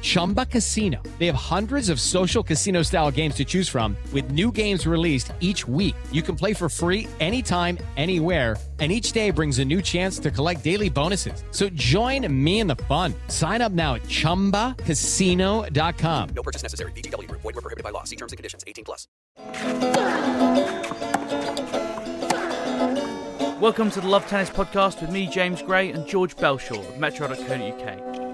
Chumba Casino. They have hundreds of social casino style games to choose from, with new games released each week. You can play for free anytime, anywhere. And each day brings a new chance to collect daily bonuses. So join me in the fun. Sign up now at chumbacasino.com. No purchase necessary. VGW Group. Void were prohibited by law. See terms and conditions. 18 plus. Welcome to the Love Tennis Podcast with me, James Gray, and George Belshaw of Metro.co.uk.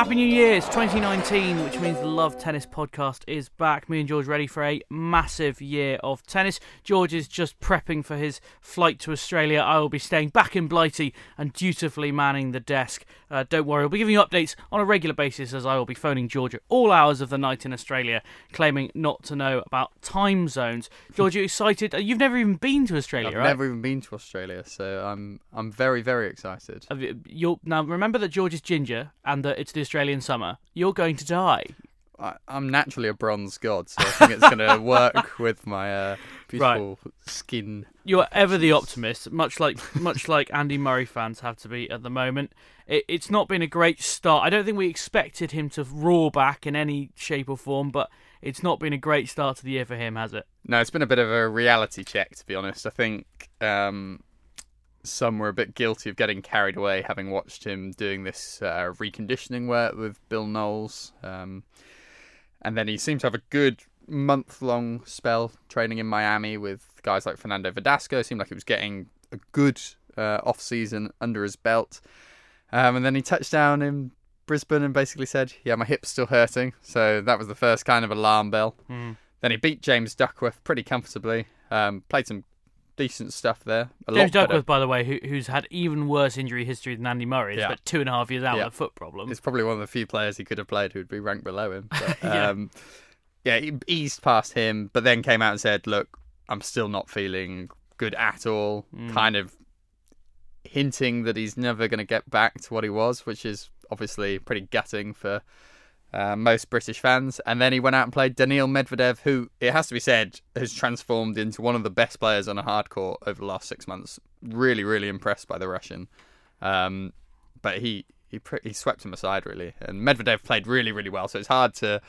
Happy New Year's 2019, which means the Love Tennis podcast is back. Me and George ready for a massive year of tennis. George is just prepping for his flight to Australia. I will be staying back in Blighty and dutifully manning the desk. Uh, don't worry, I'll be giving you updates on a regular basis as I will be phoning George at all hours of the night in Australia, claiming not to know about time zones. George, you excited? Uh, You've never even been to Australia, right? I've right? never even been to Australia, so I'm I'm very very excited. You- now remember that George is ginger and that it's the Australian summer. You're going to die. I, I'm naturally a bronze god, so I think it's going to work with my uh, beautiful skin. You're ever the optimist, much like much like Andy Murray fans have to be at the moment. It, it's not been a great start. I don't think we expected him to roar back in any shape or form, but it's not been a great start to the year for him, has it? No, it's been a bit of a reality check, to be honest. I think um, some were a bit guilty of getting carried away, having watched him doing this uh, reconditioning work with Bill Knowles. Um, and then he seemed to have a good month long spell training in Miami with guys like Fernando Verdasco. It seemed like he was getting a good uh, off season under his belt. Um, and then he touched down in Brisbane and basically said, Yeah, my hip's still hurting. So that was the first kind of alarm bell. Then he beat James Duckworth pretty comfortably. Um, played some decent stuff there. A James better. Duckworth, by the way, who, who's had even worse injury history than Andy Murray, Yeah. but two and a half years out Yeah. with a foot problem. It's probably one of the few players he could have played who'd be ranked below him. But, Yeah. um, yeah, he eased past him, but then came out and said, "Look, I'm still not feeling good at all." Mm. Kind of hinting that he's never going to get back to what he was, which is obviously pretty gutting for uh, most British fans. And then he went out and played Daniil Medvedev, who it has to be said has transformed into one of the best players on a hard court over the last six months. Really, really impressed by the Russian. Um, but he he he swept him aside really, and Medvedev played really, really well. So it's hard to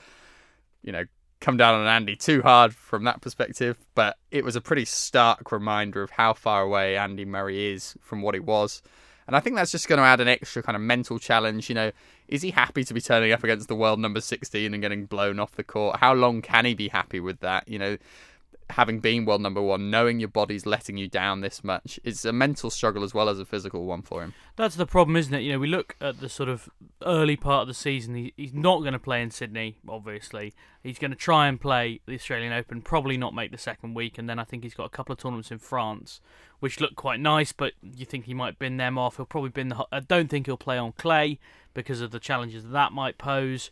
you know come down on Andy too hard from that perspective. But it was a pretty stark reminder of how far away Andy Murray is from what he was. And I think that's just going to add an extra kind of mental challenge. You know, is he happy to be turning up against the world number 16 and getting blown off the court? How long can he be happy with that? You know, having been world number one, knowing your body's letting you down this much, it's a mental struggle as well as a physical one for him. That's the problem, isn't it? You know, we look at the sort of early part of the season. He, he's not going to play in Sydney, obviously. He's going to try and play the Australian Open, probably not make the second week, and then I think he's got a couple of tournaments in France, which look quite nice. But you think he might bin them off? He'll probably bin the. I don't think he'll play on clay because of the challenges that, that might pose.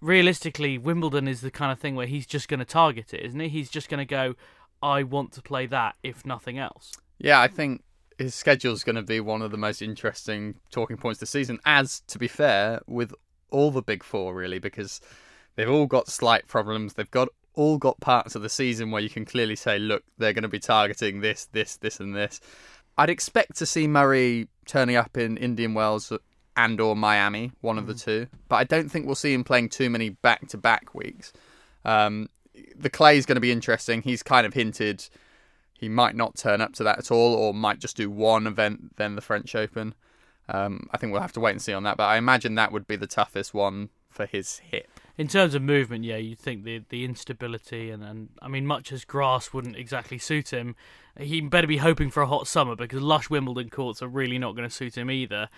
Realistically, Wimbledon is the kind of thing where he's just going to target it, isn't he? He's just going to go. I want to play that, if nothing else. Yeah, I think his schedule is going to be one of the most interesting talking points this season. As to be fair, with all the big four, really, because they've all got slight problems. They've got all got parts of the season where you can clearly say, look, they're going to be targeting this, this, this, and this. I'd expect to see Murray turning up in Indian Wells and or Miami, one of the two. But I don't think we'll see him playing too many back to back weeks. Um, the clay is going to be interesting. He's kind of hinted he might not turn up to that at all, or might just do one event, then the French Open. Um, I think we'll have to wait and see on that. But I imagine that would be the toughest one for his hip. In terms of movement, yeah, you'd think the the instability and, and I mean, much as grass wouldn't exactly suit him, he better be hoping for a hot summer because lush Wimbledon courts are really not going to suit him either.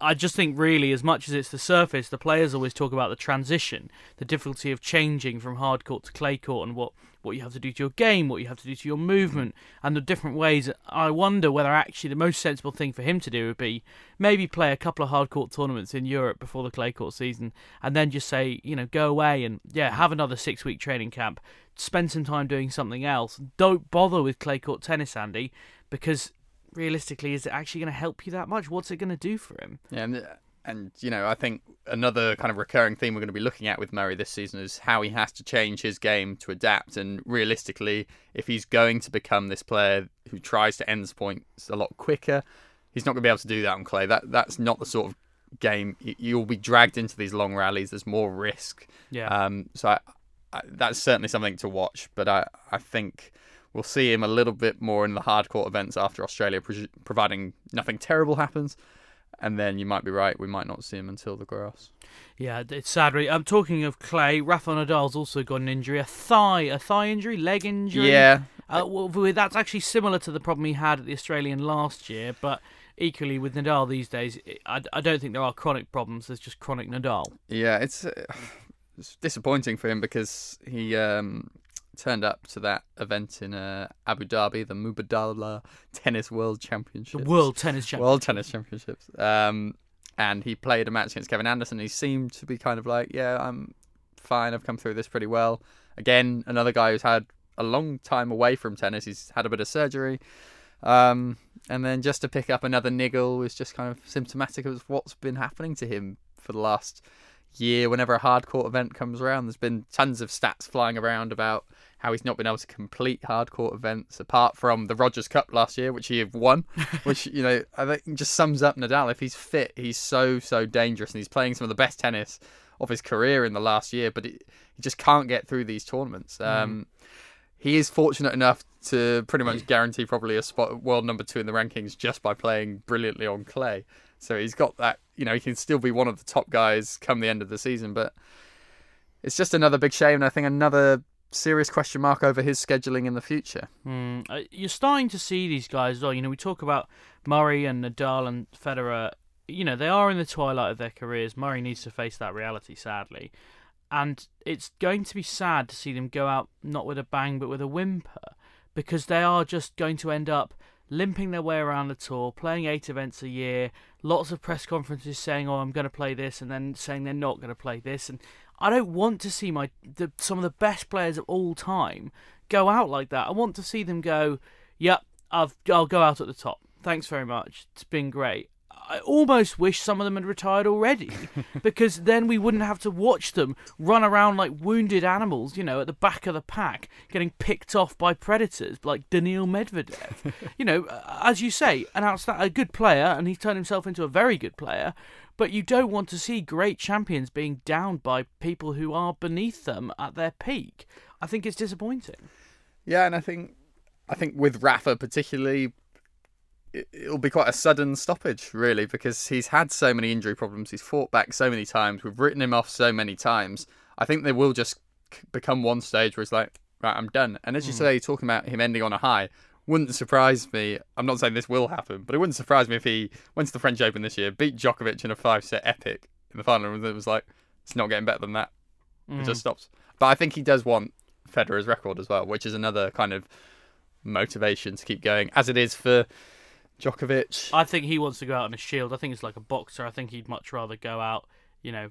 I just think, really, as much as it's the surface, the players always talk about the transition, the difficulty of changing from hard court to clay court, and what, what you have to do to your game, what you have to do to your movement, and the different ways. I wonder whether actually the most sensible thing for him to do would be maybe play a couple of hard court tournaments in Europe before the clay court season, and then just say, you know, go away and, yeah, have another six week training camp, spend some time doing something else. Don't bother with clay court tennis, Andy, because realistically, is it actually going to help you that much? What's it going to do for him? Yeah, and, you know, I think another kind of recurring theme we're going to be looking at with Murray this season is how he has to change his game to adapt. And realistically, if he's going to become this player who tries to end points a lot quicker, he's not going to be able to do that on clay. That that's not the sort of game you'll be dragged into these long rallies. There's more risk. Yeah. Um. So I, I, that's certainly something to watch. But I I think we'll see him a little bit more in the hard court events after Australia, pro- providing nothing terrible happens. And then you might be right, we might not see him until the grass. Yeah, it's sad. Really. I'm talking of Clay. Rafa Nadal's also got an injury, a thigh, a thigh injury, leg injury. Yeah. Uh, well, that's actually similar to the problem he had at the Australian last year, but equally with Nadal these days, I, I don't think there are chronic problems. There's just chronic Nadal. Yeah, it's, uh, it's disappointing for him because he um, turned up to that event in uh, Abu Dhabi, the Mubadala Tennis World Championships. The World Tennis Championships. World Tennis Championships. Um, and he played a match against Kevin Anderson. He seemed to be kind of like, yeah, I'm fine. I've come through this pretty well. Again, another guy who's had a long time away from tennis. He's had a bit of surgery. Um, and then just to pick up another niggle was just kind of symptomatic of what's been happening to him for the last year whenever a hard court event comes around. There's been tons of stats flying around about how he's not been able to complete hard court events apart from the Rogers Cup last year, which he won, which, you know, I think just sums up Nadal. If he's fit, he's so, so dangerous and he's playing some of the best tennis of his career in the last year, but it, he just can't get through these tournaments. Mm. Um, he is fortunate enough to pretty much guarantee probably a spot world number two in the rankings just by playing brilliantly on clay. So he's got that, you know, he can still be one of the top guys come the end of the season, but it's just another big shame. And I think another serious question mark over his scheduling in the future. Mm, you're starting to see these guys well. You know, we talk about Murray and Nadal and Federer. You know, they are in the twilight of their careers. Murray needs to face that reality, sadly. And it's going to be sad to see them go out not with a bang but with a whimper because they are just going to end up limping their way around the tour, playing eight events a year, lots of press conferences saying, "Oh, I'm going to play this," and then saying they're not going to play this. And I don't want to see my the, some of the best players of all time go out like that. I want to see them go, "Yep, I've, I'll go out at the top. Thanks very much. It's been great." I almost wish some of them had retired already, because then we wouldn't have to watch them run around like wounded animals, you know, at the back of the pack, getting picked off by predators like Daniil Medvedev. you know, as you say, an outstanding, a good player, and he's turned himself into a very good player. But you don't want to see great champions being downed by people who are beneath them at their peak. I think it's disappointing. Yeah, and I think I think with Rafa particularly it'll be quite a sudden stoppage, really, because he's had so many injury problems. He's fought back so many times. We've written him off so many times. I think there will just become one stage where it's like, right, I'm done. And as you hmm. say, talking about him ending on a high, wouldn't surprise me. I'm not saying this will happen, but it wouldn't surprise me if he went to the French Open this year, beat Djokovic in a five set epic in the final, and it was like, it's not getting better than that. It just hmm. stops. But I think he does want Federer's record as well, which is another kind of motivation to keep going, as it is for Djokovic. I think he wants to go out on a shield. I think it's like a boxer. I think he'd much rather go out, you know,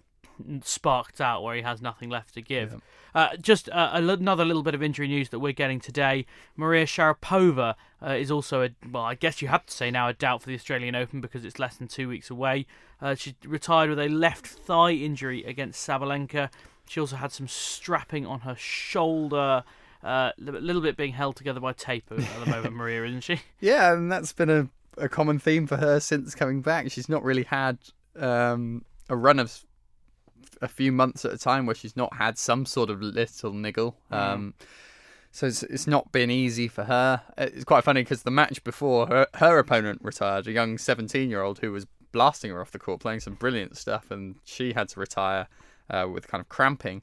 sparked out where he has nothing left to give. Uh, just uh, a another little bit of injury news that we're getting today. Maria Sharapova uh, is also a well, I guess you have to say now a doubt for the Australian Open because it's less than two weeks away. Uh, she retired with a left thigh injury against Sabalenka. She also had some strapping on her shoulder. Uh, a little bit being held together by tape at the moment, Maria, isn't she? Yeah, and that's been a, a common theme for her since coming back. She's not really had um, a run of a few months at a time where she's not had some sort of little niggle. Um, so it's, it's not been easy for her. It's quite funny because the match before her, her opponent retired, a young 17 year old who was blasting her off the court, playing some brilliant stuff, and she had to retire uh, with kind of cramping.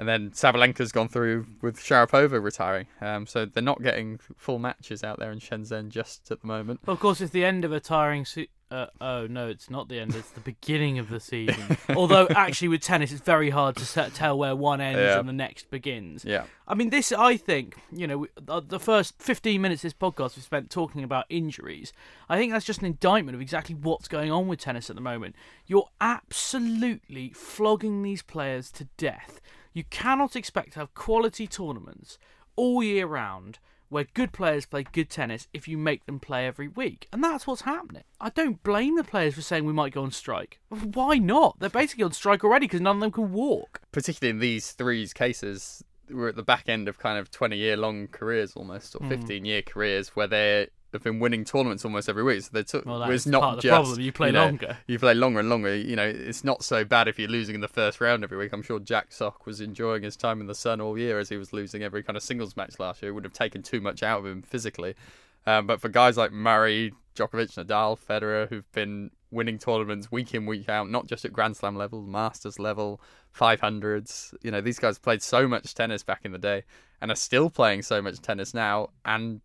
And then Sabalenka's gone through with Sharapova retiring. Um, so they're not getting full matches out there in Shenzhen just at the moment. Well, of course, it's the end of a tiring. Se- uh, oh no, it's not the end. It's the beginning of the season. Although, actually, with tennis, it's very hard to set, tell where one ends Yeah. and the next begins. Yeah. I mean, this, I think, you know, we- the the first 15 minutes of this podcast we spent talking about injuries. I think that's just an indictment of exactly what's going on with tennis at the moment. You're absolutely flogging these players to death. You cannot expect to have quality tournaments all year round where good players play good tennis if you make them play every week. And that's what's happening. I don't blame the players for saying we might go on strike. Why not? They're basically on strike already because none of them can walk. particularly in these three cases, we're at the back end of kind of 20 year long careers almost, Hmm. or 15 year careers, where they have been winning tournaments almost every week. So they took, Well, it's that's not part of the just, problem. You play know, longer. You play longer and longer. You know, it's not so bad if you're losing in the first round every week. I'm sure Jack Sock was enjoying his time in the sun all year as he was losing every kind of singles match last year. It would have taken too much out of him physically. Um, but for guys like Murray, Djokovic, Nadal, Federer, who've been winning tournaments week in, week out, not just at Grand Slam level, Masters level, 500s, you know, these guys played so much tennis back in the day and are still playing so much tennis now and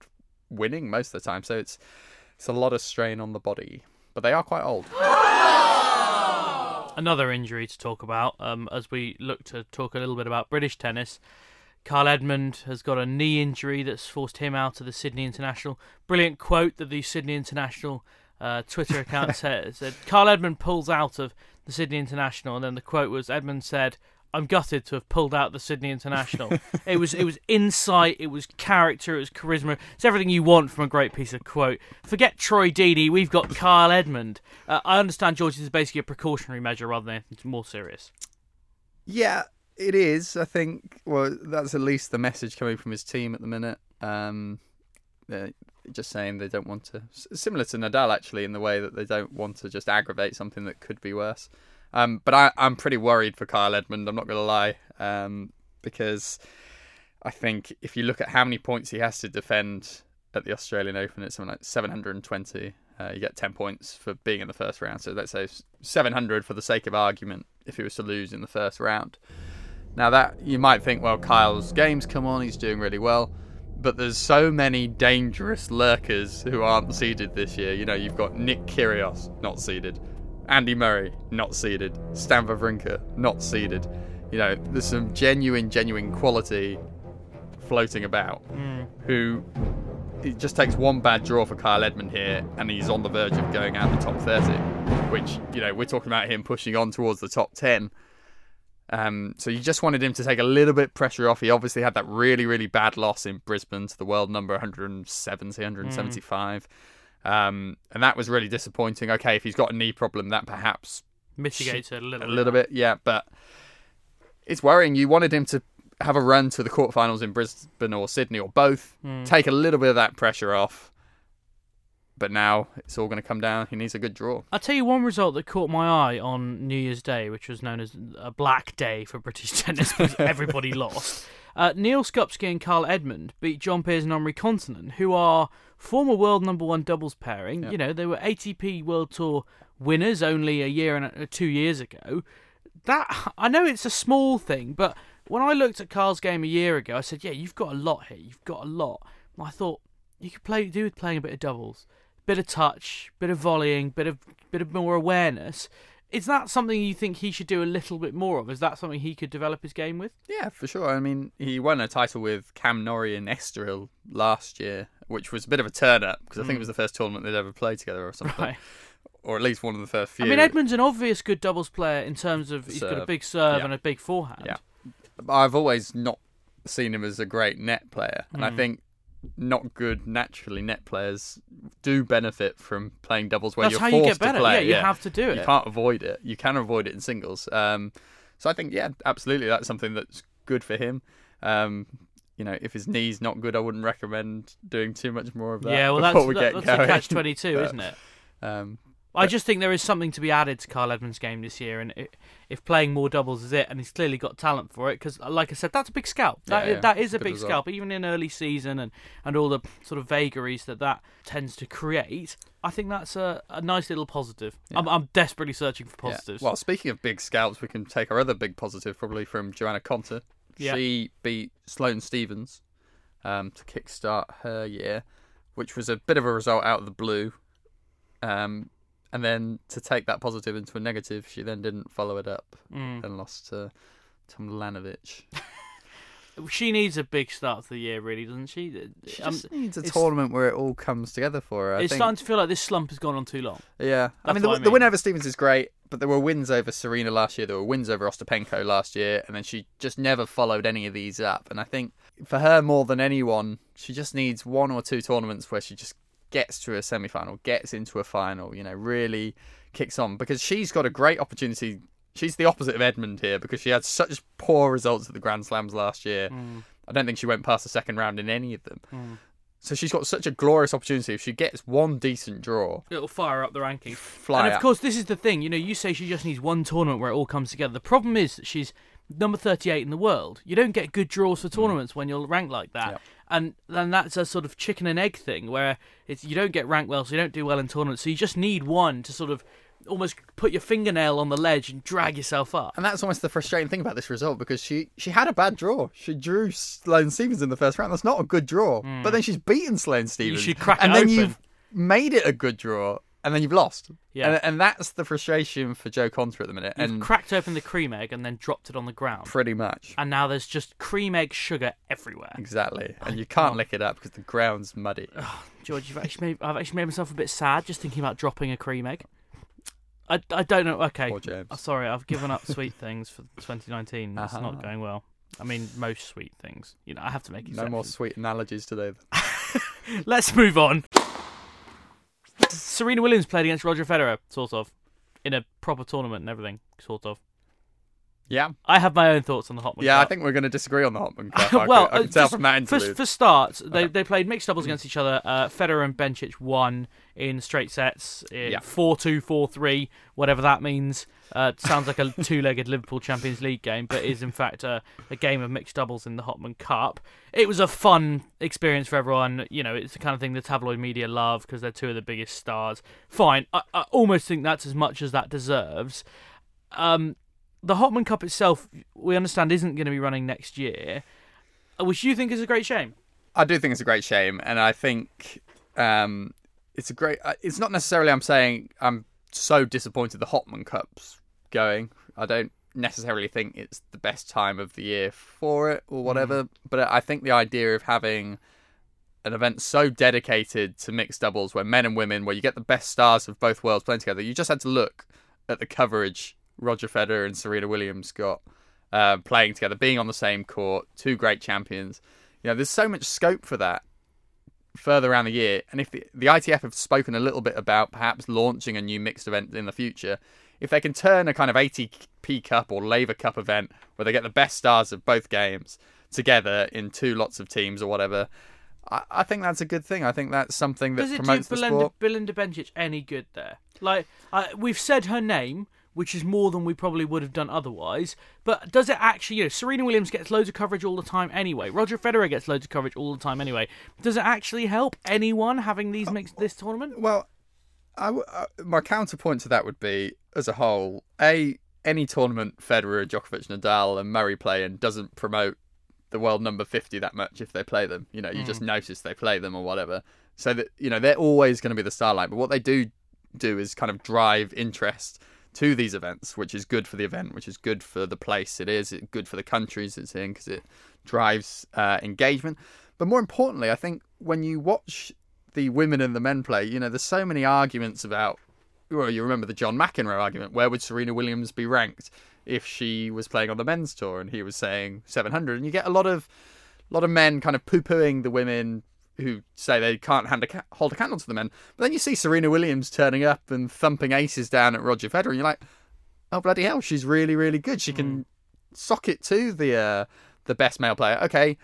winning most of the time. So it's it's a lot of strain on the body. But they are quite old. Another injury to talk about um, as we look to talk a little bit about British tennis. Kyle Edmund has got a knee injury that's forced him out of the Sydney International. Brilliant quote that the Sydney International uh, Twitter account said, said Kyle Edmund pulls out of the Sydney International, and then the quote was Edmund said, "I'm gutted to have pulled out the Sydney International." it was it was insight, it was character, it was charisma. It's everything you want from a great piece of quote. Forget Troy Deeney, we've got Kyle Edmund. Uh, I understand, George, is basically a precautionary measure rather than it's more serious. Yeah, it is. I think. Well, that's at least the message coming from his team at the minute. Um, they're just saying they don't want to. Similar to Nadal, actually, in the way that they don't want to just aggravate something that could be worse. Um, but I, I'm pretty worried for Kyle Edmund. I'm not going to lie, um, because I think if you look at how many points he has to defend at the Australian Open, it's something like 720. Uh, you get 10 points for being in the first round. So let's say 700 for the sake of argument if he was to lose in the first round. Now that you might think, well, Kyle's games come on, he's doing really well, but there's so many dangerous lurkers who aren't seeded this year. You know, you've got Nick Kyrgios not seeded, Andy Murray not seeded, Stan Wawrinka not seeded. You know, there's some genuine, genuine quality floating about who it just takes one bad draw for Kyle Edmund here, and he's on the verge of going out the top 30, which, you know, we're talking about him pushing on towards the top 10. Um, so you just wanted him to take a little bit pressure off. He obviously had that really, really bad loss in Brisbane to the world number 170, 175. Um, and that was really disappointing. Okay, if he's got a knee problem, that perhaps Mitigates it a a little, little bit, yeah, but it's worrying. You wanted him to have a run to the quarterfinals in Brisbane or Sydney or both, take a little bit of that pressure off. But now it's all going to come down. He needs a good draw. I'll tell you one result that caught my eye on New Year's Day, which was known as a black day for British tennis because everybody lost. Uh, Neal Skupski and Kyle Edmund beat John Peers and Henri Kontinen, who are former world number one doubles pairing. You know, they were ATP World Tour winners only a year and a, two years ago. That I know it's a small thing, but when I looked at Kyle's game a year ago, I said, "Yeah, you've got a lot here. You've got a lot." And I thought you could play do with playing a bit of doubles, bit of touch, bit of volleying, bit of bit of more awareness. Is that something you think he should do a little bit more of? Is that something he could develop his game with? Yeah, for sure. I mean, he won a title with Cam Norrie and Estoril last year, which was a bit of a turn up because I think it was the first tournament they'd ever played together or something, Right. or at least one of the first few. I mean, Edmund's an obvious good doubles player in terms of he's got a big serve Yeah. and a big forehand. Yeah. I've always not seen him as a great net player, and I Hmm. think not good naturally net players do benefit from playing doubles where That's you're how forced you get better. to play. Yeah, you have to do it. You can't avoid it. You can avoid it in singles. Um, so I think yeah, absolutely, that's something that's good for him. Um, you know, if his knee's not good, I wouldn't recommend doing too much more of that. Yeah, well, before that's, we that- that's a catch twenty two, isn't it? Um, I just think there is something to be added to Kyle Edmund's game this year, and i if playing more doubles is it, and he's clearly got talent for it, because like I said, that's a big scalp. That, Yeah, yeah. that is a Good big result. scalp, even in early season and, and all the sort of vagaries that that tends to create. I think that's a, a nice little positive. I'm, I'm desperately searching for Yeah. positives. Well, speaking of big scalps, we can take our other big positive probably from Johanna Konta. Yeah. She beat Sloane Stevens um, to kickstart her year, which was a bit of a result out of the blue. Um, and then to take that positive into a negative, she then didn't follow it up Mm. and lost to Tomljanovic. she needs a big start to the year, really, doesn't she? She Um, just needs a tournament where it all comes together for her. I it's think. starting to feel like this slump has gone on too long. Yeah, I mean the, I the win over Stevens is great, but there were wins over Serena last year. There were wins over Ostapenko last year, and then she just never followed any of these up. And I think for her more than anyone, she just needs one or two tournaments where she just gets to a semi-final, gets into a final. You know, really kicks on because she's got a great opportunity. She's the opposite of Edmund here because she had such poor results at the Grand Slams last year. Mm. I don't think she went past the second round in any of them. Mm. So she's got such a glorious opportunity. If she gets one decent draw, It'll fire up the rankings. fly and of up. course, this is the thing. You know, you say she just needs one tournament where it all comes together. The problem is that she's number 38 in the world. You don't get good draws for hmm. tournaments when you're ranked like that. Yep. And then that's a sort of chicken and egg thing where it's you don't get ranked well, so you don't do well in tournaments. So you just need one to sort of almost put your fingernail on the ledge and drag yourself up. And that's almost the frustrating thing about this result because she she had a bad draw. She drew Sloane Stevens in the first round. That's not a good draw. Hmm. But then she's beaten Sloane Stevens. should crack and then open. you've made it a good draw, and then you've lost. Yeah. And, and that's the frustration for Jo Konta at the minute. You've and cracked open the cream egg and then dropped it on the ground. pretty much. And now there's just cream egg sugar everywhere. Exactly. And you can't lick it up because the ground's muddy. George, you've actually made, I've actually made myself a bit sad just thinking about dropping a cream egg. I, I don't know. Okay. Poor James. Oh, sorry, I've given up sweet things for 2019. It's Uh-huh. not going well. I mean, most sweet things. You know, I have to make No more sweet analogies today. Let's move on. Serena Williams played against Roger Federer, sort of, in a proper tournament and everything, sort of. Yeah. I have my own thoughts on the Hopman Yeah, I think we're going to disagree on the Hopman Cup. I well, can, I uh, can tell from that for, interlude. for starts, they they played mixed doubles against each other. Uh, Federer and Bencic won in straight sets, Yeah. four two, four three, whatever that means. Uh, sounds like a two-legged Liverpool Champions League game, but is in fact a, a game of mixed doubles in the Hopman Cup. It was a fun experience for everyone. You know, it's the kind of thing the tabloid media love because they're two of the biggest stars. Fine, I, I almost think that's as much as that deserves. Um, the Hopman Cup itself, we understand, isn't going to be running next year, which you think is a great shame. I do think it's a great shame, and I think um, it's a great. uh, It's not necessarily I'm saying I'm so disappointed the Hopman Cup's going. I don't necessarily think it's the best time of the year for it or whatever, but I think the idea of having an event so dedicated to mixed doubles, where men and women, where you get the best stars of both worlds playing together, you just had to look at the coverage Roger Federer and Serena Williams got uh, playing together, being on the same court, two great champions. You know, there's so much scope for that further around the year. And if the, the ITF have spoken a little bit about perhaps launching a new mixed event in the future, if they can turn a kind of ATP Cup or Laver Cup event where they get the best stars of both games together in two lots of teams or whatever, I, I think that's a good thing. I think that's something that Does it do promotes the Belinda, sport. Belinda Bencic any good there? Like, I, we've said her name, which is more than we probably would have done otherwise. But does it actually, you know, Serena Williams gets loads of coverage all the time anyway. Roger Federer gets loads of coverage all the time anyway. Does it actually help anyone having these mixed this tournament? Well, I w- uh, my counterpoint to that would be, as a whole, a any tournament Federer, Djokovic, Nadal, and Murray play in doesn't promote the world number fifty that much if they play them. You know, you just notice they play them or whatever. So that you know they're always going to be the starlight. But what they do do is kind of drive interest to these events, which is good for the event, which is good for the place it is, it's good for the countries it's in because it drives uh, engagement. But more importantly, I think when you watch the women and the men play, you know, there's so many arguments about. Well, you remember the John McEnroe argument. Where would Serena Williams be ranked if she was playing on the men's tour? And he was saying 700. And you get a lot of, a lot of men kind of poo-pooing the women who say they can't hand a hold a candle to the men. But then you see Serena Williams turning up and thumping aces down at Roger Federer, and you're like, oh bloody hell, she's really really good. She can sock it to the uh, the best male player. Okay,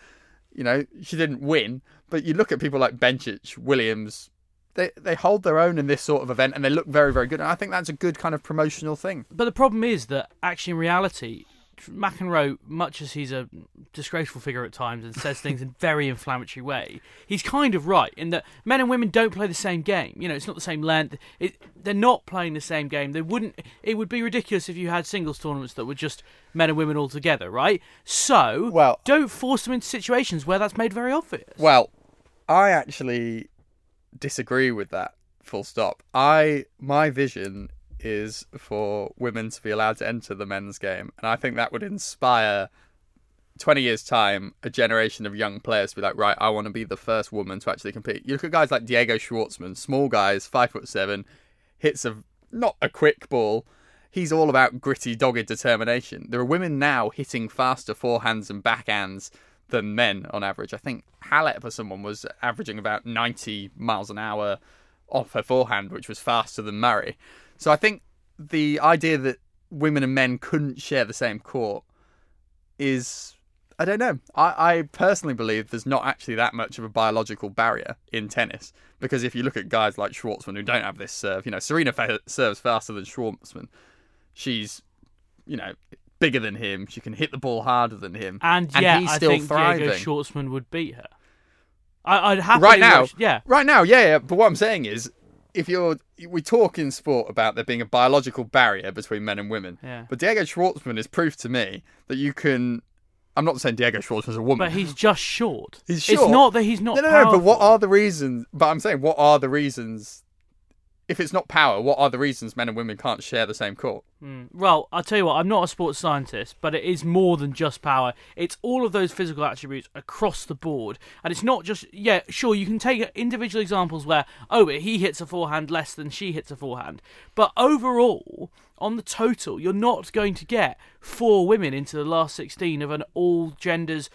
you know she didn't win, but you look at people like Bencic, Williams, they they hold their own in this sort of event, and they look very very good. And I think that's a good kind of promotional thing. But the problem is that actually, in reality, McEnroe, much as he's a disgraceful figure at times and says things in very inflammatory way, he's kind of right in that men and women don't play the same game. You know, it's not the same length. It, they're not playing the same game. They wouldn't. It would be ridiculous if you had singles tournaments that were just men and women all together, right? So, Well- don't force them into situations where that's made very obvious. Well, I actually disagree with that. Full stop. I my vision is for women to be allowed to enter the men's game, and I think that would inspire. 20 years time a generation of young players be like right i want to be the first woman to actually compete. You look at guys like diego schwartzman small guys five foot seven hits a not a quick ball. He's all about gritty dogged determination. There are women now hitting faster forehands and backhands than men on average. I think Hallett for someone was averaging about 90 miles an hour off her forehand which was faster than murray. So i think the idea that women and men couldn't share the same court is I don't know. I, I personally believe there's not actually that much of a biological barrier in tennis because if you look at guys like Schwartzman who don't have this serve, you know, Serena fa- serves faster than Schwartzman. She's, you know, bigger than him. She can hit the ball harder than him, and yeah, he's I still think thriving. Diego Schwartzman would beat her. I, I'd happily right now, watch- yeah. right now, yeah, yeah. But what I'm saying is, if you're, we talk in sport about there being a biological barrier between men and women. Yeah. But Diego Schwartzman is proof to me that you can. I'm not saying Diego Schwartzman's a woman. But he's just short. He's short. It's not that he's not. no, no, no. But what are the reasons? But I'm saying, what are the reasons? If it's not power, what are the reasons men and women can't share the same court? Hmm. Well, I'll tell you what, I'm not a sports scientist, but it is more than just power. It's all of those physical attributes across the board. And it's not just, yeah, sure, you can take individual examples where, oh, he hits a forehand less than she hits a forehand. But overall, on the total, you're not going to get four women into the last 16 of an all genders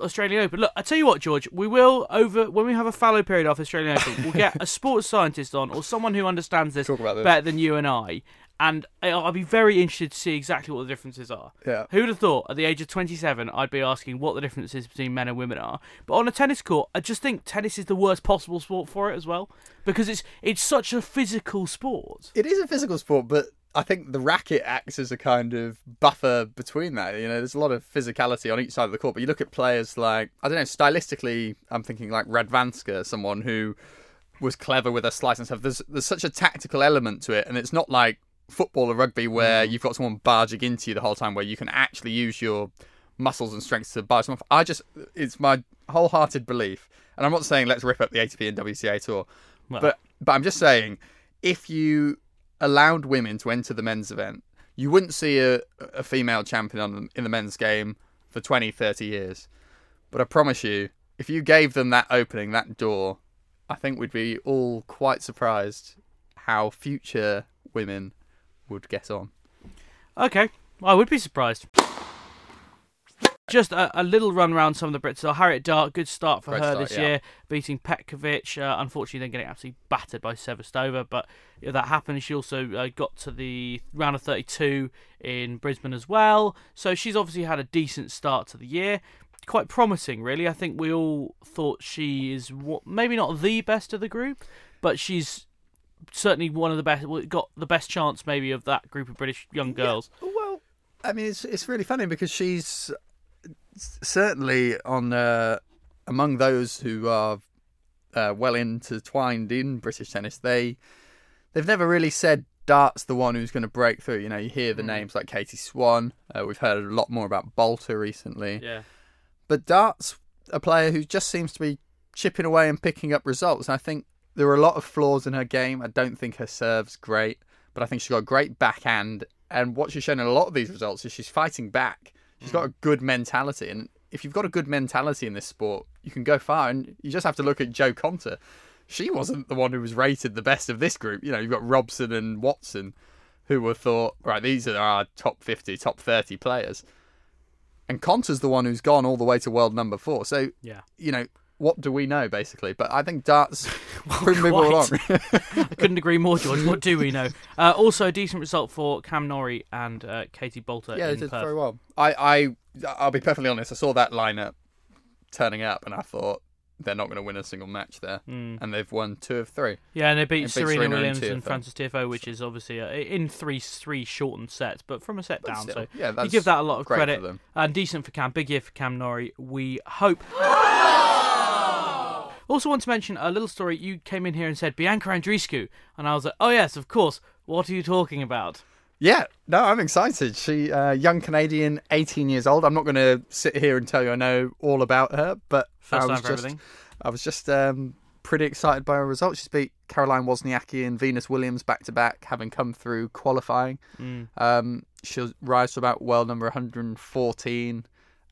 Australian Open. Look, I tell you what, George, we will over when we have a fallow period off Australian Open, we'll get a sports scientist on or someone who understands this, Talk about this. better than you and I. And I- I'll be very interested to see exactly what the differences are. Yeah. Who would have thought at the age of 27 I'd be asking what the differences between men and women are? But on a tennis court, I just think tennis is the worst possible sport for it as well because it's it's such a physical sport. It is a physical sport, but I think the racket acts as a kind of buffer between that. You know, there's a lot of physicality on each side of the court. But you look at players like I don't know, stylistically, I'm thinking like Radwanska, someone who was clever with a slice and stuff. There's there's such a tactical element to it, and it's not like football or rugby where mm. you've got someone barging into you the whole time, where you can actually use your muscles and strengths to barge them off. I just it's my wholehearted belief, and I'm not saying let's rip up the ATP and WTA tour, but but I'm just saying if you allowed women to enter the men's event, you wouldn't see a, a female champion on in the men's game for 20, 30 years. But I promise you, if you gave them that opening, that door, I think we'd be all quite surprised how future women would get on. Okay, I would be surprised. Just a, a little run around some of the Brits. So Harriet Dart, good start for Great her start, this yeah. year, beating Petkovic. Uh, unfortunately, then getting absolutely battered by Sevastova, but yeah, that happened. She also uh, got to the round of 32 in Brisbane as well. So she's obviously had a decent start to the year. Quite promising, really. I think we all thought she is what, maybe not the best of the group, but she's certainly one of the best. Got the best chance, maybe, of that group of British young girls. Well, I mean, it's it's really funny because she's certainly on uh, among those who are uh, well intertwined in British tennis. They they've never really said Dart's the one who's going to break through. You know, you hear the names like Katie Swan. Uh, we've heard a lot more about Boulter recently. Yeah. But Dart's a player who just seems to be chipping away and picking up results. And I think there are a lot of flaws in her game. I don't think her serve's great, but I think she's got a great backhand. And what she's shown in a lot of these results is she's fighting back. She's got a good mentality. And if you've got a good mentality in this sport, you can go far. And you just have to look at Jo Konta. She wasn't the one who was rated the best of this group. You know, you've got Robson and Watson who were thought, right, these are our top 50, top 30 players. And Konta's the one who's gone all the way to world number four. So, Yeah. you know, what do we know, basically? But I think darts people wrong. I couldn't agree more, George. What do we know? Uh, also, a decent result for Cam Norrie and uh, Katie Boulter. yeah, they did Perth. very well. I, I, I'll be perfectly honest. I saw that lineup turning up, and I thought they're not going to win a single match there, Mm. and they've won two of three. Yeah, and they beat And Serena, Serena Williams Tiafoe. and Frances Tiafoe, which is obviously a, in three three shortened sets, but from a set But down. still, so yeah, you give that a lot of credit them. and decent for Cam. Big year for Cam Norrie. We hope. Also, want to mention a little story. You came in here and said Bianca Andreescu, and I was like, "Oh yes, of course. What are you talking about?" Yeah, no, I'm excited. She, uh, young Canadian, 18 years old. I'm not going to sit here and tell you I know all about her, but First I time was for just, everything. I was just um, pretty excited by her results. She's beat Caroline Wozniacki and Venus Williams back to back, having come through qualifying. Mm. Um, she'll rise to about world number 114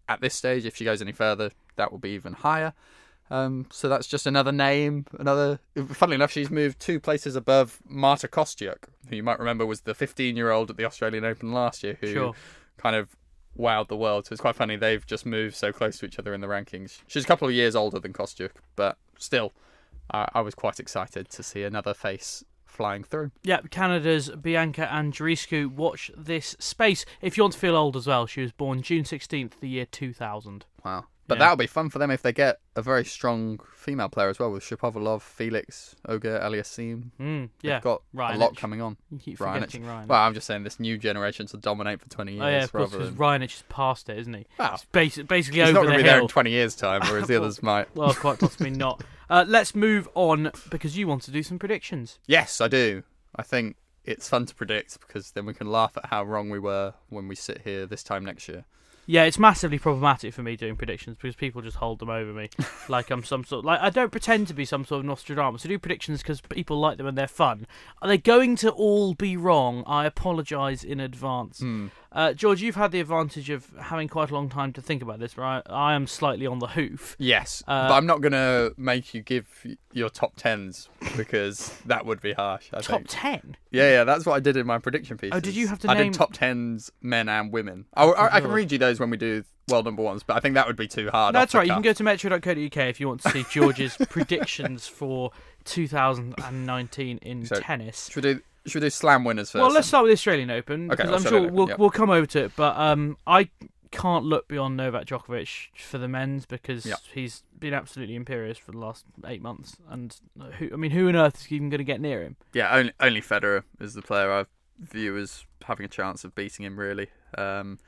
at this stage. If she goes any further, that will be even higher. Um, so that's just another name. Another. Funnily enough, she's moved two places above Marta Kostyuk, who you might remember was the 15-year-old at the Australian Open last year, who Sure. kind of wowed the world. So it's quite funny they've just moved so close to each other in the rankings. She's a couple of years older than Kostyuk, but still, I, I was quite excited to see another face flying through. Yeah, Canada's Bianca Andreescu. Watch this space. If you want to feel old as well, she was born June 16th, the year 2000. Wow. But Yeah. that'll be fun for them if they get a very strong female player as well with Shapovalov, Felix, Auger-Aliassime. Mm, They've yeah, got Ryan a lot Itch. coming on. You keep Ryan forgetting Itch. Ryan. Well, I'm just saying this new generation to dominate for 20 years oh yeah, of course, because than. Ryan is past it, isn't he? Well, It's basi- basically He's over not going to be there in 20 years' time, whereas the others might. Well, quite possibly not. Uh, let's move on because you want to do some predictions. Yes, I do. I think it's fun to predict because then we can laugh at how wrong we were when we sit here this time next year. Yeah, it's massively problematic for me doing predictions because people just hold them over me, like I'm some sort. Like I don't pretend to be some sort of Nostradamus. I do predictions because people like them and they're fun. Are they going to all be wrong? I apologise in advance. Hmm. Uh, George, you've had the advantage of having quite a long time to think about this, right? I am slightly on the hoof. Yes, Uh, but I'm not going to make you give your top tens because that would be harsh. I Top think. ten. Yeah, yeah, that's what I did in my prediction piece. Oh, did you have to I name- did top tens, men and women. I, I, I can read you those when we do world number ones, but I think that would be too hard. That's right. You can go to metro.co.uk if you want to see George's predictions for 2019 in So, tennis. Should we do? Should we do slam winners first? Well, let's then? start with the Australian Open Okay, because I'm sure we'll yep. we'll come over to it. But um, I can't look beyond Novak Djokovic for the men's because Yep. he's been absolutely imperious for the last eight months. And who, I mean, who on earth is even going to get near him? Yeah, only only Federer is the player I view as having a chance of beating him really. Um,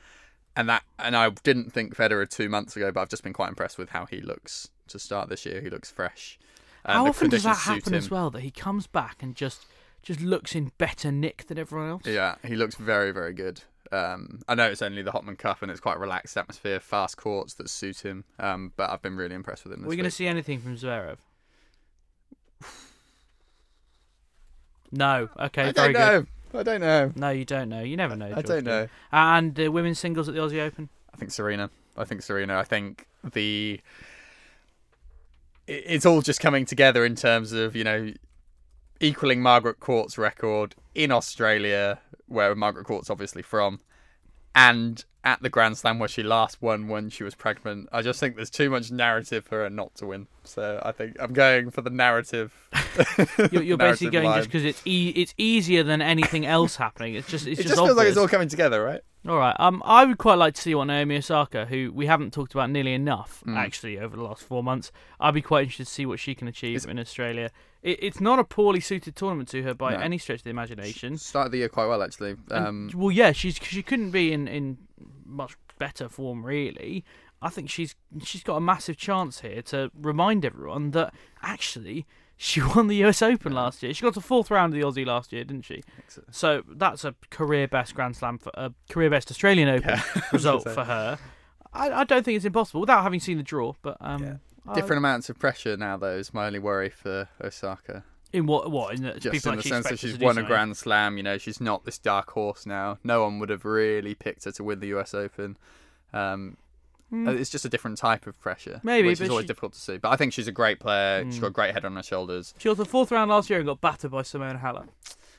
and that and I didn't think Federer two months ago, but I've just been quite impressed with how he looks to start this year. He looks fresh. Um, How often does that happen as well? That he comes back and just just looks in better nick than everyone else. Yeah, he looks very very good. Um, I know it's only the Hopman Cup and it's quite a relaxed atmosphere, fast courts that suit him. Um, but I've been really impressed with him. We're we going to see anything from Zverev? No. Okay. I very good. I don't know. No, you don't know. You never know. I don't do you? know. And the women's singles at the Aussie Open. I think Serena. I think Serena. I think the it- it's all just coming together in terms of you know equaling Margaret Court's record in Australia, where Margaret Court's obviously from, and at the Grand Slam where she last won when she was pregnant. I just think there's too much narrative for her not to win. So I think I'm going for the narrative. You're, you're basically going line. just because it's e- it's easier than anything else happening. It's just it's it just, just feels like it's all coming together, right? All right. Um, I would quite like to see what Naomi Osaka, who we haven't talked about nearly enough Mm. actually over the last four months, I'd be quite interested to see what she can achieve Is- in Australia. It, it's not a poorly suited tournament to her by No. any stretch of the imagination. Started the year quite well actually. And- Um, well, yeah, she's she couldn't be in, in much better form really. I think she's she's got a massive chance here to remind everyone that actually she won the US Open last year. She got to fourth round of the Aussie last year, didn't she? So that's a career best Grand Slam for a career best Australian Open Yeah. result for her. I, I don't think it's impossible without having seen the draw, but um, Yeah. I- different amounts of pressure now though is my only worry for Osaka. in what what in the, just in the sense that she's won a. Grand Slam. You know, she's not this dark horse now. No one would have really picked her to win the U.S. Open. Um, uh, It's just a different type of pressure. Maybe, which is always she- difficult to see. But I think she's a great player. She's got a great head on her shoulders. She was the fourth round last year and got battered by Simona Halep.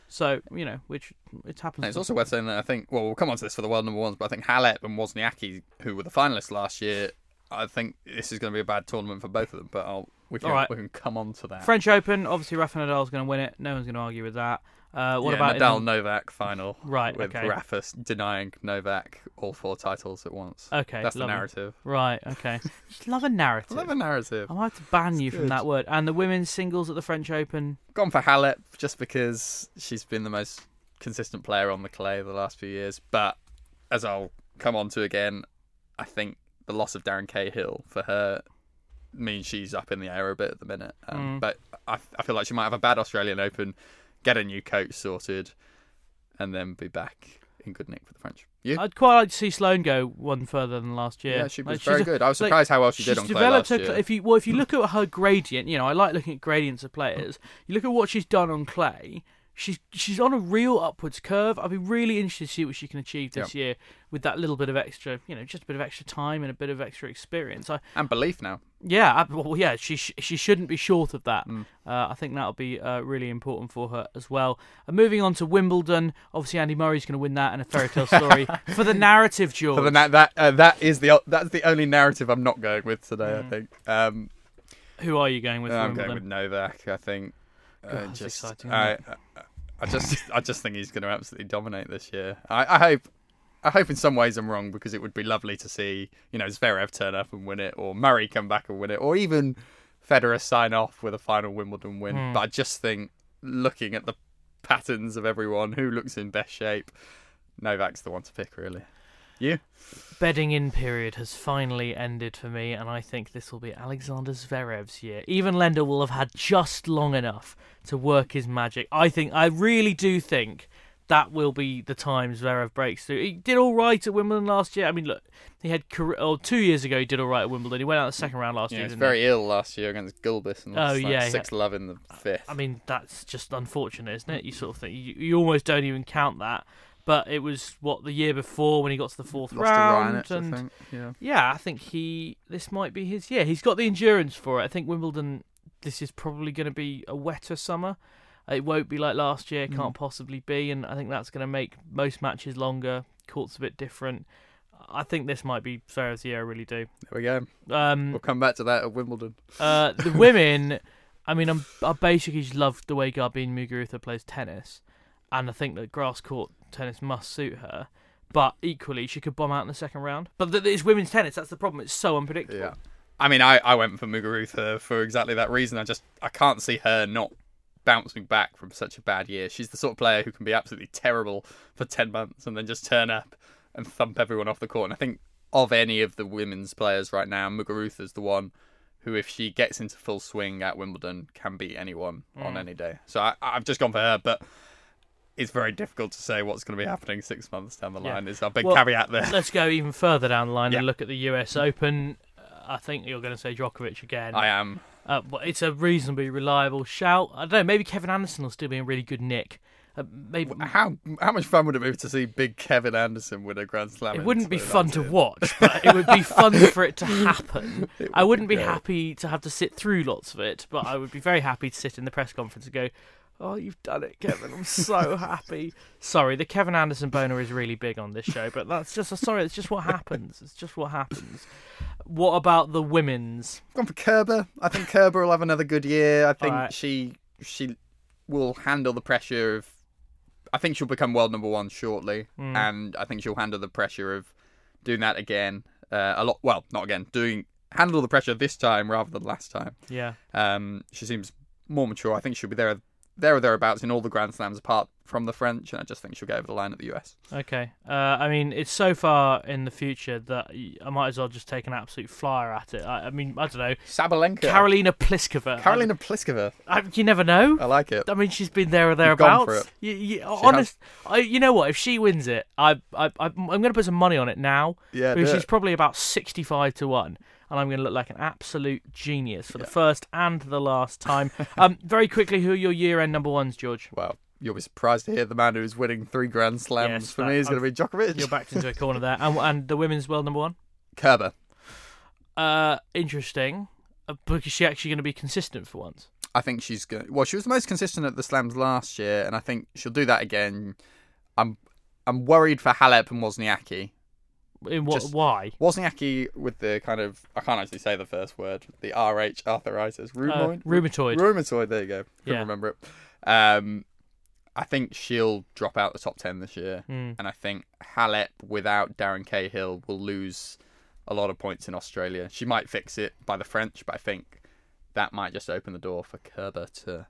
So you know, which it happens. And it's also worth saying that I think, well, we'll come on to this for the world number ones, but I think Halep and Wozniacki, who were the finalists last year, I think this is going to be a bad tournament for both of them. But I'll We can All right. we can come on to that. French Open, obviously Rafa Nadal's going to win it. No one's going to argue with that. Uh, what yeah, about in Nadal the- Novak final? Right, With okay. Rafa denying Novak all four titles at once. Okay, That's the narrative. Right, okay. Just love a narrative. Love a narrative. I might have to ban you from that word. And the women's singles at the French Open. Gone for Halep just because she's been the most consistent player on the clay the last few years. But as I'll come on to again, I think the loss of Darren Cahill for her means she's up in the air a bit at the minute. Um, Mm. But I, I feel like she might have a bad Australian Open, get a new coach sorted, and then be back in good nick for the French. You? I'd quite like to see Sloane go one further than last year. Yeah, she was Like, she's very good. I was like, surprised how well she did on clay last her, year. If you well, if you look at her gradient, you know, I like looking at gradients of players. You look at what she's done on clay. She's she's on a real upwards curve. I'd be really interested to see what she can achieve this year with that little bit of extra, you know, just a bit of extra time and a bit of extra experience. I, and belief now. yeah, I, well, yeah, she she shouldn't be short of that. Mm. Uh, I think that'll be uh, really important for her as well. And moving on to Wimbledon, obviously Andy Murray's going to win that and a fairy tale story for the narrative, George. So then that that uh, that is the that's the only narrative I'm not going with today. I think. Um, Who are you going with? I'm Wimbledon? going with Novak. I think. Uh, just, exciting, I, I, I just, I just think he's going to absolutely dominate this year. I, I hope, I hope in some ways I'm wrong because it would be lovely to see, you know, Zverev turn up and win it, or Murray come back and win it, or even Federer sign off with a final Wimbledon win. Hmm. But I just think, looking at the patterns of everyone who looks in best shape, Novak's the one to pick, really. You? bedding in period has finally ended for me, and I think this will be Alexander Zverev's year. Even Lendl will have had just long enough to work his magic. I think, I really do think that will be the time Zverev breaks through. He did all right at Wimbledon last year. I mean, look, he had or oh, two years ago he did all right at Wimbledon. He went out the second round last Yeah, year. he was very ill last year against Gulbis and Oh, lost like yeah, yeah. six love in the fifth. I mean, that's just unfortunate, isn't it? You sort of think you, you almost don't even count that. But it was what the year before when he got to the fourth lost round, Raonic, and I think. Yeah. yeah, I think he this might be his year. He's got the endurance for it. I think Wimbledon this is probably going to be a wetter summer. It won't be like last year, Mm. can't possibly be, and I think that's going to make most matches longer. Courts a bit different. I think this might be Zverev's year. I really do. There we go. Um, We'll come back to that at Wimbledon. uh, the women, I mean, I'm, I basically just love the way Garbine Muguruza plays tennis, and I think that grass court tennis must suit her. But equally, she could bomb out in the second round. But th- it's women's tennis. That's the problem. It's so unpredictable. Yeah. I mean, I, I went for Muguruza for exactly that reason. I just I can't see her not bouncing back from such a bad year. She's the sort of player who can be absolutely terrible for ten months and then just turn up and thump everyone off the court. And I think of any of the women's players right now, Muguruza's the one who, if she gets into full swing at Wimbledon, can beat anyone on mm. any day. So I, I've just gone for her, but. It's very difficult to say what's going to be happening six months down the Yeah. line. Is our big Well, caveat there. Let's go even further down the line Yeah. and look at the US Open. Uh, I think you're going to say Djokovic again. I am. Uh, but it's a reasonably reliable shout. I don't know. Maybe Kevin Anderson will still be in really good nick. Uh, maybe How how much fun would it be to see big Kevin Anderson win a Grand Slam? it wouldn't be fun to watch, but it would be fun for it to happen. It I would wouldn't be be happy to have to sit through lots of it, but I would be very happy to sit in the press conference and go, "Oh, you've done it, Kevin! I'm so happy." Sorry, the Kevin Anderson boner is really big on this show, but that's just sorry. It's just what happens. It's just what happens. What about the women's? Gone for Kerber. I think Kerber will have another good year. I think Alright. she she will handle the pressure of. I think she'll become world number one shortly, Hmm. and I think she'll handle the pressure of doing that again. Uh, a lot. Well, not again. Doing handle the pressure this time rather than last time. Yeah, Um, she seems more mature. I think she'll be there, there or thereabouts in all the Grand Slams apart from the French, and I just think she'll get over the line at the US. Okay. Uh, I mean, it's so far in the future that I might as well just take an absolute flyer at it. I, I mean, I don't know. Sabalenka, Karolina Pliskova. Karolina Pliskova. I, you never know. I like it. I mean, she's been there or thereabouts. for it. You, you, honest, I, you know what? If she wins it, I, I, I I'm going to put some money on it now. Yeah, because she's it. probably about sixty-five to one, and I'm going to look like an absolute genius for the first and the last time. um, very quickly, who are your year-end number ones, George? Well, you'll be surprised to hear the man who's winning three Grand Slams Yes, for that- me is going to be Djokovic. You're backed into a corner there, and and the women's world number one. Kerber. Uh, interesting, But is she actually going to be consistent for once. I think she's going. to Well, she was the most consistent at the Slams last year, and I think she'll do that again. I'm I'm worried for Halep and Wozniacki. In what? Just- why? Wozniacki with the kind of I can't actually say the first word. The RH arthritis, rheumatoid, Uh, rheumatoid. rheumatoid. There you go. Couldn't Yeah. remember it. Um, I think she'll drop out the top ten this year, Hmm. and I think Halep without Darren Cahill will lose a lot of points in Australia. She might fix it by the French, but I think that might just open the door for Kerber to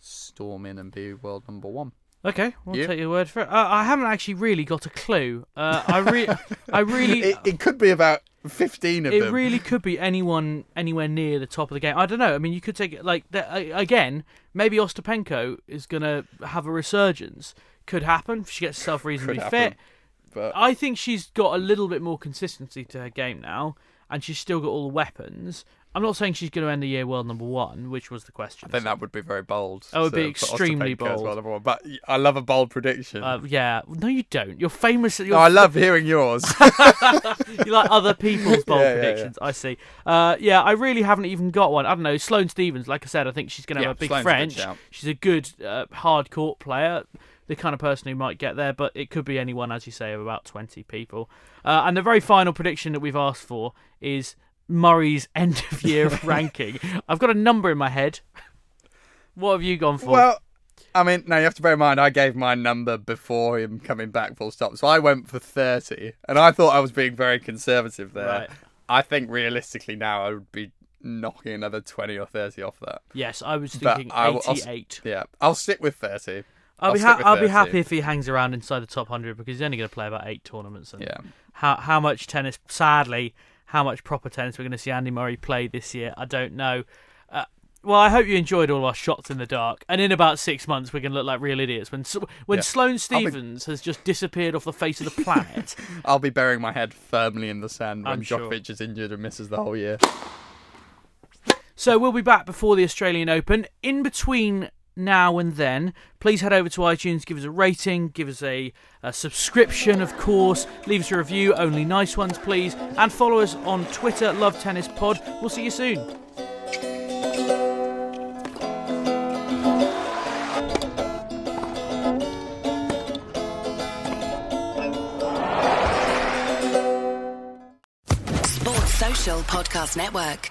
storm in and be world number one. Okay, we'll You? take your word for it. Uh, I haven't actually really got a clue. Uh, I re- I really, It, it could be about fifteen of it them. It really could be anyone anywhere near the top of the game. I don't know. I mean, you could take it like uh, again. Maybe Ostapenko is gonna have a resurgence. Could happen. if She gets herself reasonably Could fit. happen. But I think she's got a little bit more consistency to her game now, and she's still got all the weapons. I'm not saying she's going to end the year world number one, which was the question. I think that would be very bold. That would be to extremely bold. well, one. But I love a bold prediction. Uh, yeah, no, you don't. You're famous. You're no, I love hearing yours. you like other people's bold Yeah, yeah, yeah. predictions. I see. Uh, yeah, I really haven't even got one. I don't know. Sloane Stevens, like I said, I think she's going to Yeah, have a big Sloane's French. shout. she's a good uh, hard court player, the kind of person who might get there, but it could be anyone, as you say, of about 20 people. Uh, and the very final prediction that we've asked for is Murray's end of year ranking. I've got a number in my head. What have you gone for? well, I mean, now you have to bear in mind I gave my number before him coming back full stop. So I went for 30, and I thought I was being very conservative there. Right. I think realistically now I would be knocking another 20 or 30 off that. yes, I was thinking I will- I'll 88. Yeah, I'll stick with 30. I'll, be, ha- I'll be happy if he hangs around inside the top 100 because he's only going to play about eight tournaments. And Yeah. How how much tennis? Sadly, how much proper tennis we're going to see Andy Murray play this year? I don't know. Uh, well, I hope you enjoyed all our shots in the dark. And in about six months, we're going to look like real idiots when when Yeah. Sloane I'll be- Stevens has just disappeared off the face of the planet. I'll be burying my head firmly in the sand when sure. Djokovic is injured and misses the whole year. So we'll be back before the Australian Open. In between now and then, please head over to iTunes, give us a rating, give us a, a subscription, of course, leave us a review, only nice ones, please, and follow us on Twitter, Love Tennis Pod. We'll see you soon. Sports Social Podcast Network.